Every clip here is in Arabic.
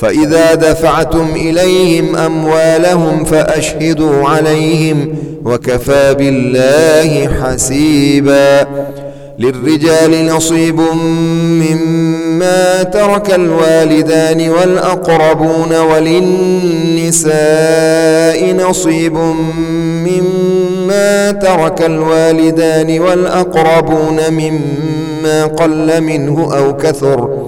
فإذا دفعتم إليهم أموالهم فأشهدوا عليهم وكفى بالله حسيبا للرجال نصيب مما ترك الوالدان والأقربون وللنساء نصيب مما ترك الوالدان والأقربون مما قل منه أو كثر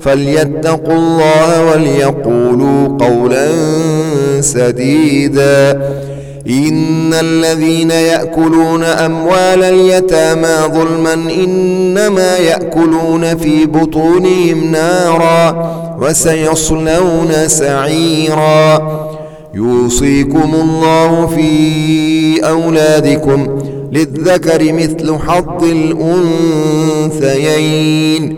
فليتقوا الله وليقولوا قولا سديدا. إن الذين يأكلون أموال اليتامى ظلما إنما يأكلون في بطونهم نارا وسيصلون سعيرا. يوصيكم الله في أولادكم للذكر مثل حظ الأنثيين.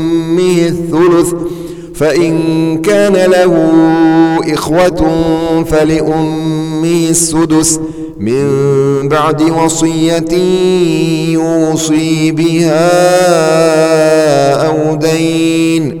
الثلث فإن كان له إخوة فلأمه السدس من بعد وصية يوصي بها أو دين.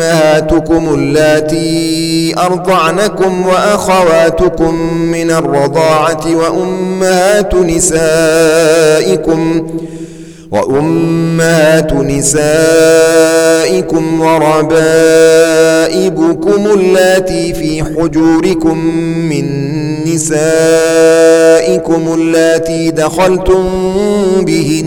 أمهاتكم اللاتي أرضعنكم وأخواتكم من الرضاعة وأمهات نسائكم وأمهات نسائكم وربائبكم اللاتي في حجوركم من نسائكم اللاتي دخلتم بهن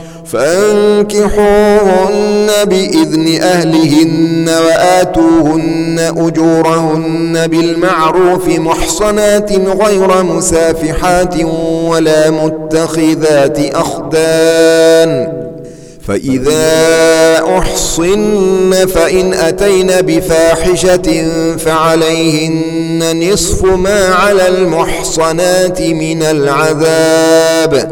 فأنكحوهن بإذن أهلهن وآتوهن أجورهن بالمعروف محصنات غير مسافحات ولا متخذات أخدان فإذا أحصن فإن أتين بفاحشة فعليهن نصف ما على المحصنات من العذاب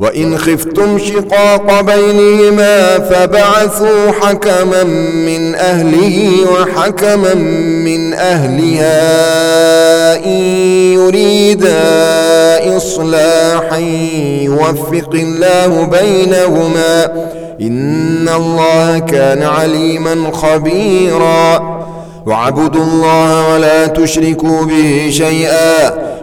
وإن خفتم شقاق بينهما فبعثوا حكما من أهله وحكما من أهلها إن يريدا إصلاحا يوفق الله بينهما إن الله كان عليما خبيرا. واعبدوا الله ولا تشركوا به شيئا.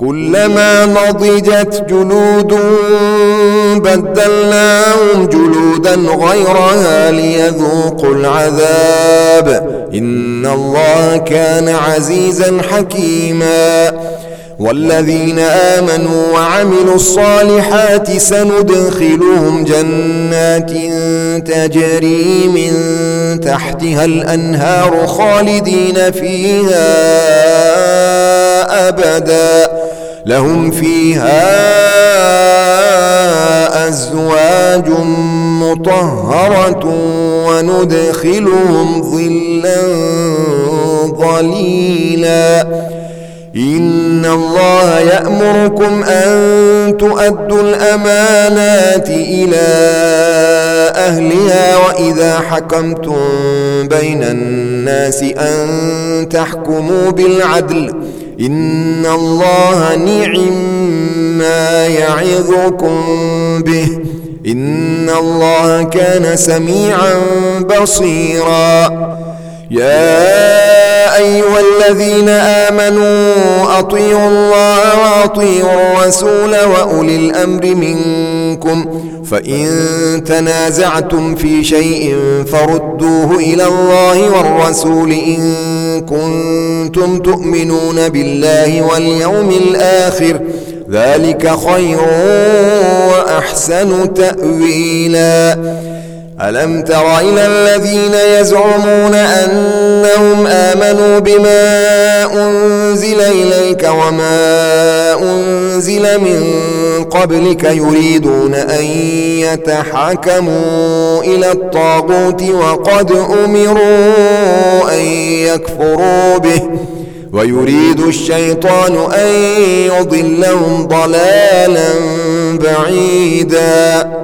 كلما نضجت جلود بدلناهم جلودا غيرها ليذوقوا العذاب. إن الله كان عزيزا حكيما. والذين آمنوا وعملوا الصالحات سندخلهم جنات تجري من تحتها الأنهار خالدين فيها أبدا. لهم فيها أزواج مطهرة وندخلهم ظلا ظليلا. إن الله يأمركم أن تؤدوا الأمانات إلى أهلها وإذا حكمتم بين الناس أن تحكموا بالعدل. إن الله نعم ما يعظكم به. إن الله كان سميعا بصيرا. يا أيها الذين آمنوا أطيعوا الله وأطيعوا الرسول وأولي الأمر منكم. فإن تنازعتم في شيء فردوه إلى الله والرسول إن كنتم تؤمنون بالله واليوم الآخر ذلك خير وأحسن تأويلاً. ألم تر إلى الذين يزعمون أنهم آمنوا بما أنزل إليك وما أنزل من قبلك يريدون أن يتحكموا إلى الطاغوت وقد أمروا أن يكفروا به. ويريد الشيطان أن يضلهم ضلالا بعيداً.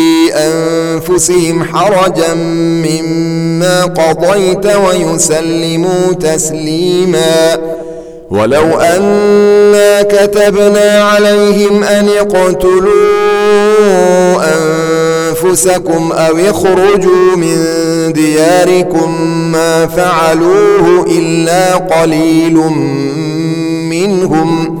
أنفسهم حرجا مما قضيت ويسلموا تسليما. ولو أنا كتبنا عليهم أن يقتلوا أنفسكم أو اخرجوا من دياركم ما فعلوه إلا قليل منهم.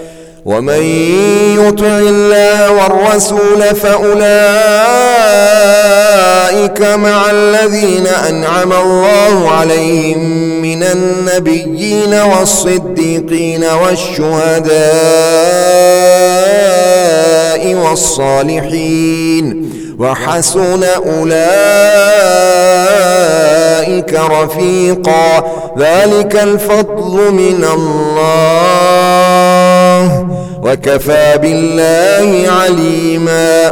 ومن يطع الله والرسول فأولئك مع الذين أنعم الله عليهم من النبيين والصديقين والشهداء والصالحين وحسن أولئك رفيقا. ذلك الفضل من الله. وكفى بالله عليما.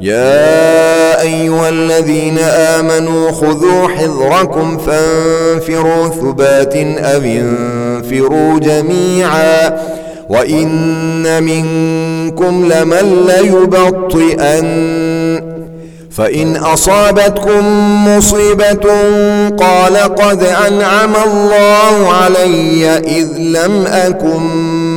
يا أيها الذين آمنوا خذوا حذركم فانفروا ثبات أو انفروا جميعا. وإن منكم لمن ليبطئن. فإن أصابتكم مصيبة قال قد أنعم الله علي إذ لم أكن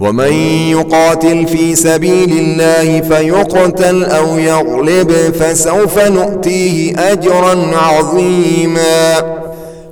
ومن يقاتل في سبيل الله فيقتل أو يغلب فسوف نؤتيه أجرا عظيما.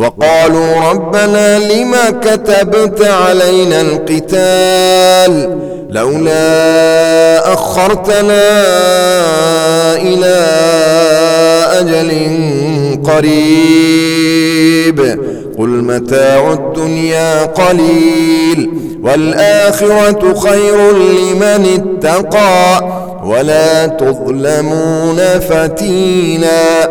وقالوا ربنا لما كتبت علينا القتال لولا أخرتنا إلى أجل قريب قل متاع الدنيا قليل والآخرة خير لمن اتقى ولا تظلمون فتيلا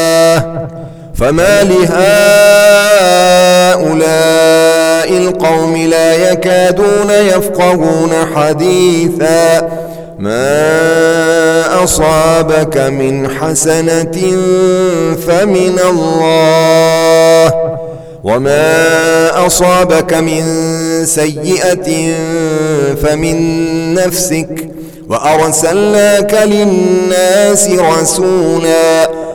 فما لهؤلاء القوم لا يكادون يفقهون حديثا. ما أصابك من حسنة فمن الله وما أصابك من سيئة فمن نفسك. وأرسلناك للناس رسولا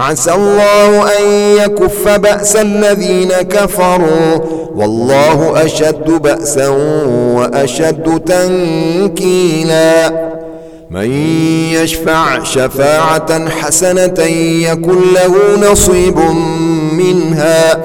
عسى الله أن يكف بأس الذين كفروا والله أشد بأسا وأشد تنكيلا. من يشفع شفاعة حسنة يكن له نصيب منها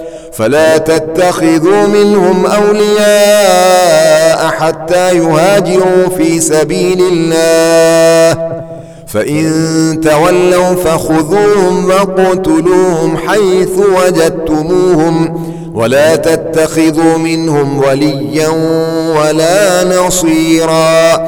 فلا تتخذوا منهم أولياء حتى يهاجروا في سبيل الله. فإن تولوا فخذوهم واقتلوهم حيث وجدتموهم ولا تتخذوا منهم وليا ولا نصيرا.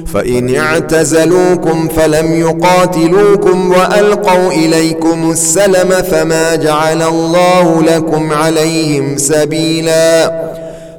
فإن اعتزلوكم فلم يقاتلوكم وألقوا إليكم السلم فما جعل الله لكم عليهم سبيلا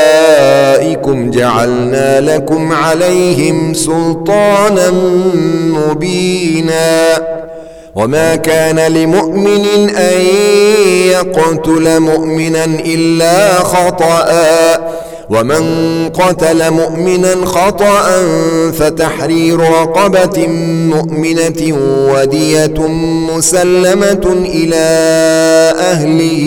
وأولئكم جعلنا لكم عليهم سلطانا مبينا وما كان لمؤمن أن يقتل مؤمنا إلا خطأ ومن قتل مؤمنا خطأ فتحرير رقبة مؤمنة ودية مسلمة إلى أهله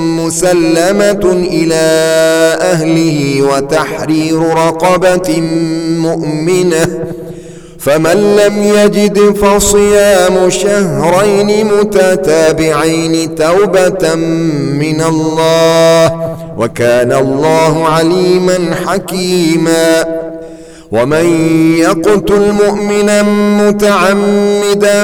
مسلمة إلى أهله وتحرير رقبة مؤمنة فمن لم يجد فصيام شهرين متتابعين توبة من الله وكان الله عليما حكيما ومن يقتل مؤمنا متعمدا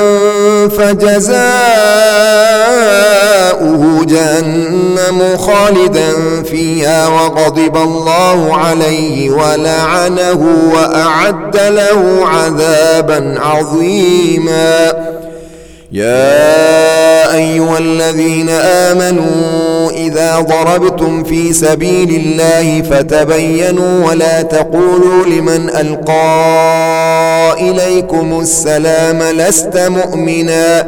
فجزاؤه جهنم خالدا فيها وغضب الله عليه ولعنه وأعد له عذابا عظيما. يا أيها الذين آمنوا إذا ضربتم في سبيل الله فتبينوا ولا تقولوا لمن ألقى إليكم السلام لست مؤمنا.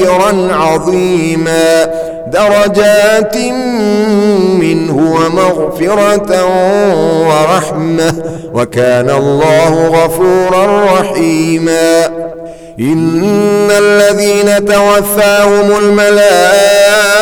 أجرا عظيما. درجات منه ومغفرة ورحمة. وكان الله غفورا رحيما. إن الذين توفاهم الملائكة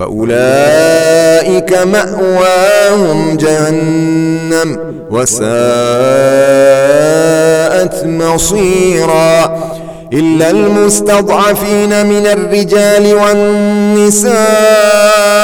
فأولئك مأواهم جهنم وساءت مصيرا إلا المستضعفين من الرجال والنساء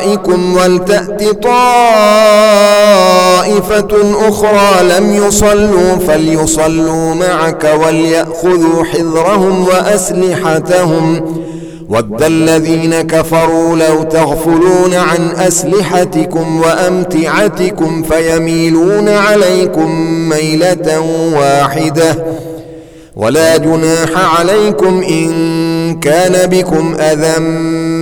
ورائكم ولتأت طائفة أخرى لم يصلوا فليصلوا معك وليأخذوا حذرهم وأسلحتهم. ود الذين كفروا لو تغفلون عن أسلحتكم وأمتعتكم فيميلون عليكم ميلة واحدة. ولا جناح عليكم إن كان بكم أذى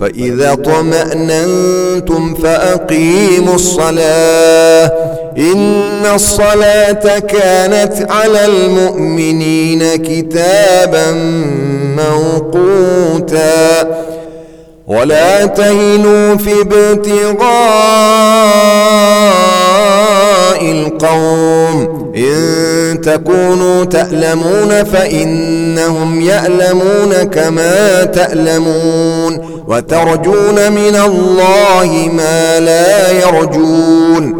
فإذا طمأننتم فأقيموا الصلاة. إن الصلاة كانت على المؤمنين كتابا موقوتا. ولا تهنوا في ابتغاء القوم. إن تكونوا تألمون فإنهم يألمون كما تألمون. وترجون من الله ما لا يرجون.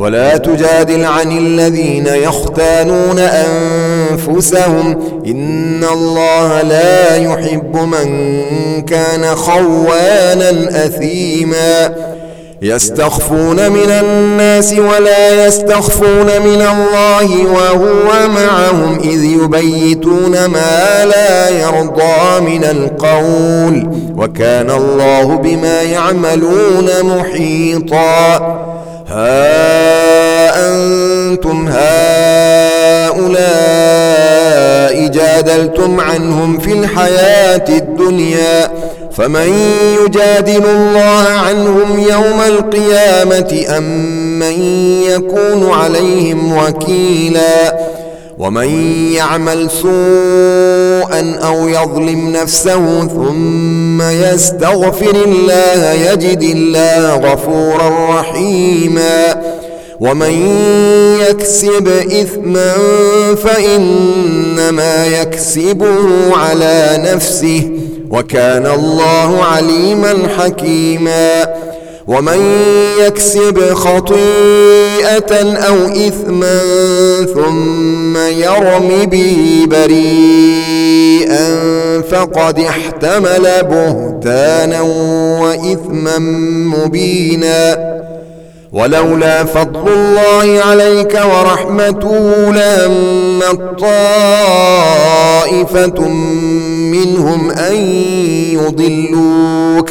ولا تجادل عن الذين يختانون أنفسهم. إن الله لا يحب من كان خوانا أثيما. يستخفون من الناس ولا يستخفون من الله وهو معهم إذ يبيتون ما لا يرضى من القول. وكان الله بما يعملون محيطا. ها أنتم هؤلاء جادلتم عنهم في الحياة الدنيا فمن يجادل الله عنهم يوم القيامة أم من يكون عليهم وكيلا ومن يعمل سوءا أو يظلم نفسه ثم يستغفر الله يجد الله غفورا رحيما. ومن يكسب إثما فإنما يكسبه على نفسه وكان الله عليما حكيما. ومن يكسب خطيئة أو إثما ثم يرم به بريئا فقد احتمل بهتانا وإثما مبينا. ولولا فضل الله عليك ورحمته لهم طائفة منهم أن يضلوك.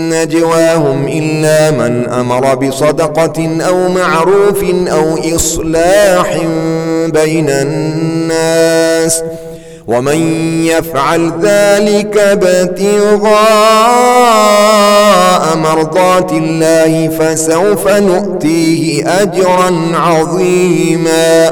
نجواهم إلا من أمر بصدقة أو معروف أو إصلاح بين الناس ومن يفعل ذلك ابتغاء مرضات الله فسوف نؤتيه أجرا عظيما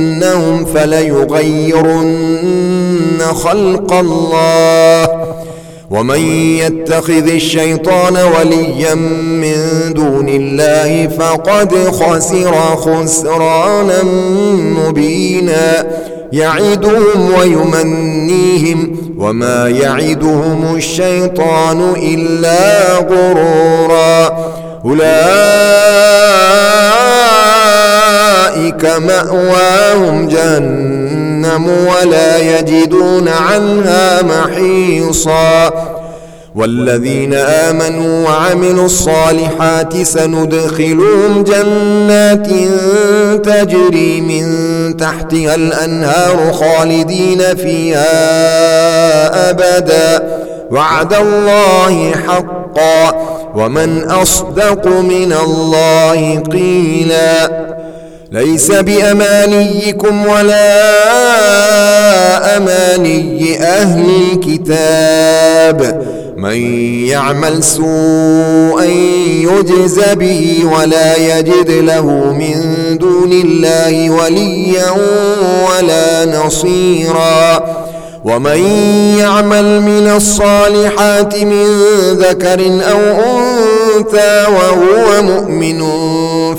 ولآمرنهم فليغيرن خلق الله. ومن يتخذ الشيطان وليا من دون الله فقد خسر خسرانا مبينا. يعدهم ويمنيهم وما يعدهم الشيطان إلا غرورا. أولئك مأواهم جهنم ولا يجدون عنها محيصا. والذين آمنوا وعملوا الصالحات سندخلهم جنات تجري من تحتها الأنهار خالدين فيها أبدا. وعد الله حقا. ومن أصدق من الله قيلا. ليس بأمانيكم ولا أماني أهل الكتاب. من يعمل سوءا يجز به ولا يجد له من دون الله وليا ولا نصيرا. ومن يعمل من الصالحات من ذكر أو أنثى وهو مؤمن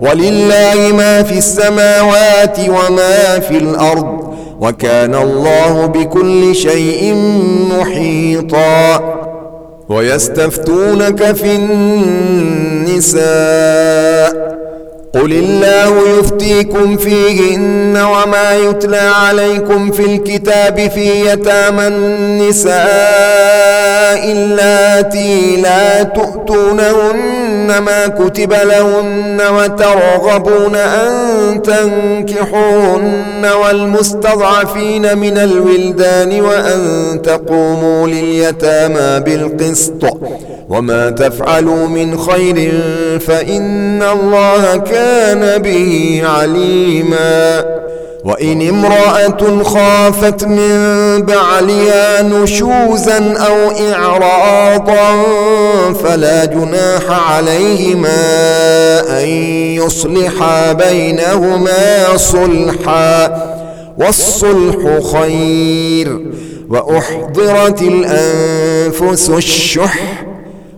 ولله ما في السماوات وما في الأرض وكان الله بكل شيء محيطا ويستفتونك في النساء قل الله يفتيكم فيهن وما يتلى عليكم في الكتاب في يتامى النساء اللاتي لا تؤتونهن ما كتب لهن وترغبون أن تنكحوهن والمستضعفين من الولدان وأن تقوموا لليتامى بالقسط وما تفعلوا من خير فإن الله كان به عليما. وإن امرأة خافت من بعلها نشوزا أو إعراضا فلا جناح عليهما أن يصلحا بينهما صلحا. والصلح خير. وأحضرت الأنفس الشح.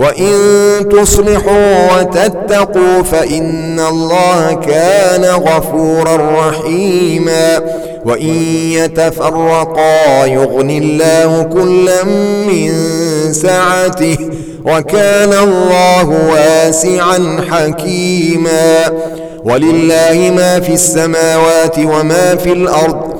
وإن تصلحوا وتتقوا فإن الله كان غفورا رحيما وإن يتفرقا يغني الله كلا من سعته وكان الله واسعا حكيما ولله ما في السماوات وما في الأرض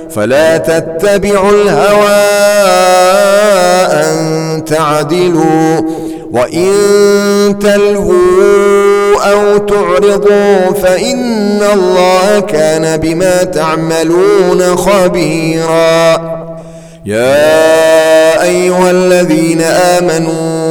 فلا تتبعوا الهوى أن تعدلوا وإن تلهوا أو تعرضوا فإن الله كان بما تعملون خبيرا. يا أيها الذين آمنوا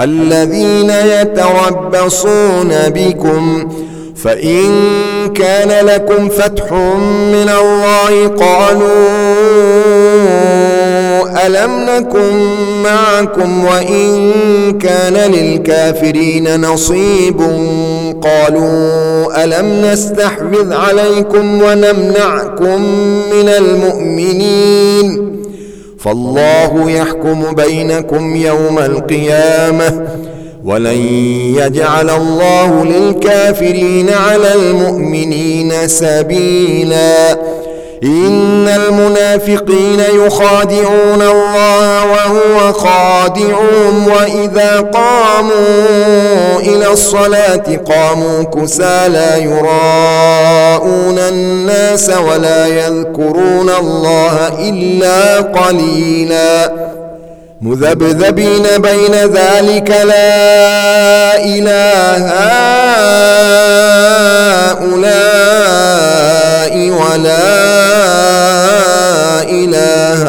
الذين يتربصون بكم فإن كان لكم فتح من الله قالوا ألم نكن معكم وإن كان للكافرين نصيب قالوا ألم نستحفظ عليكم ونمنعكم من المؤمنين؟ فالله يحكم بينكم يوم القيامة ولن يجعل الله للكافرين على المؤمنين سبيلا إن المنافقين يخادعون الله وهو خادعهم وإذا قاموا إلى الصلاة قاموا كسى لا يراءون الناس ولا يذكرون الله إلا قليلا مذبذبين بين ذلك لا إله هؤلاء ولا إله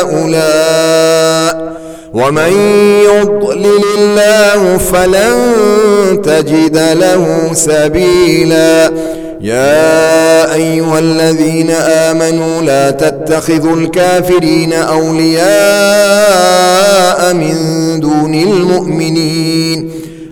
هؤلاء. ومن يضلل الله فلن تجد له سبيلا. يا أيها الذين آمنوا لا تتخذوا الكافرين أولياء من دون المؤمنين.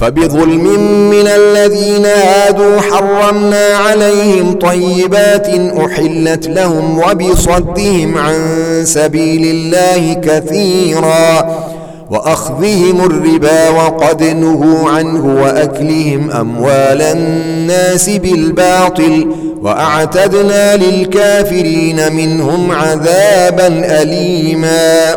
فبظلم من الذين هادوا حرمنا عليهم طيبات أحلت لهم وبصدهم عن سبيل الله كثيرا وأخذهم الربا وقد نهوا عنه وأكلهم أموال الناس بالباطل وأعتدنا للكافرين منهم عذابا أليما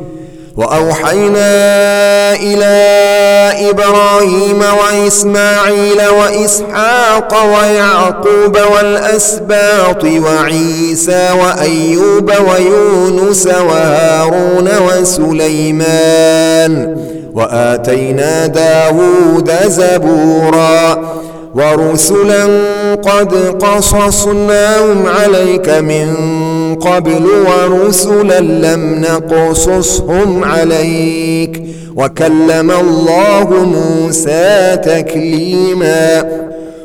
وأوحينا إلى إبراهيم وإسماعيل وإسحاق ويعقوب والأسباط وعيسى وأيوب ويونس وهارون وسليمان وآتينا داود زبورا ورسلا قد قصصناهم عليك من قبل ورسلا لم نقصصهم عليك وكلم الله موسى تكليما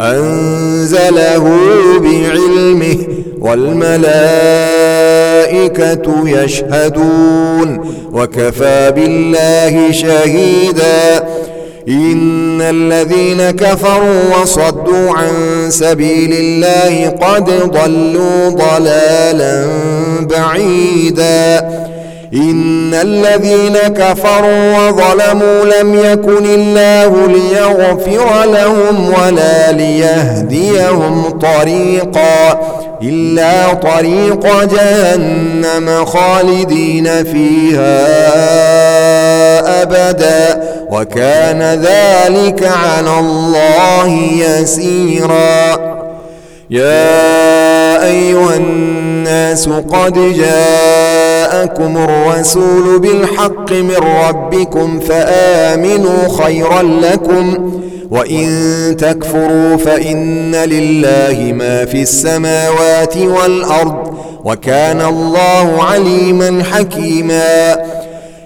أنزله بعلمه والملائكة يشهدون وكفى بالله شهيدا إن الذين كفروا وصدوا عن سبيل الله قد ضلوا ضلالا بعيدا إن الذين كفروا وظلموا لم يكن الله ليغفر لهم ولا ليهديهم طريقا إلا طريق جهنم خالدين فيها أبدا وكان ذلك على الله يسيرا يا أيها الناس قد جاءكم الرسول بالحق من ربكم فآمنوا خيرا لكم وإن تكفروا فإن لله ما في السماوات والأرض وكان الله عليما حكيما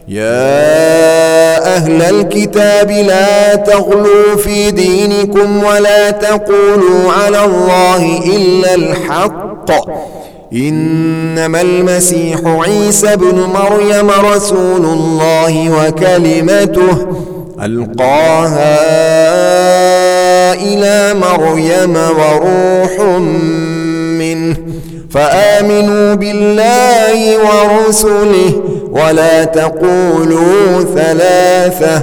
يا أهل الكتاب لا تغلوا في دينكم ولا تقولوا على الله إلا الحق إنما المسيح عيسى بن مريم رسول الله وكلمته ألقاها إلى مريم وروح منه فآمنوا بالله ورسله ولا تقولوا ثلاثة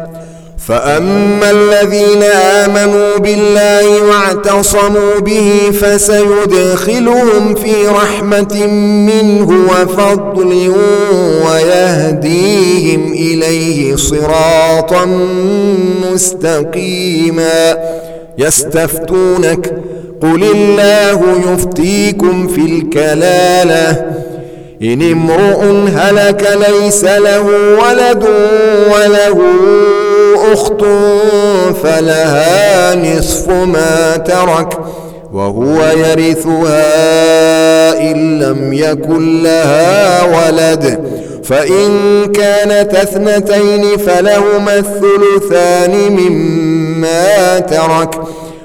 فأما الذين آمنوا بالله واعتصموا به فسيدخلهم في رحمة منه وفضل ويهديهم إليه صراطا مستقيما يستفتونك قل الله يفتيكم في الكلاله ان امرؤ هلك ليس له ولد وله أخت فلها نصف ما ترك وهو يرثها إن لم يكن لها ولد. فإن كانت اثنتين فلهما الثلثان مما ترك.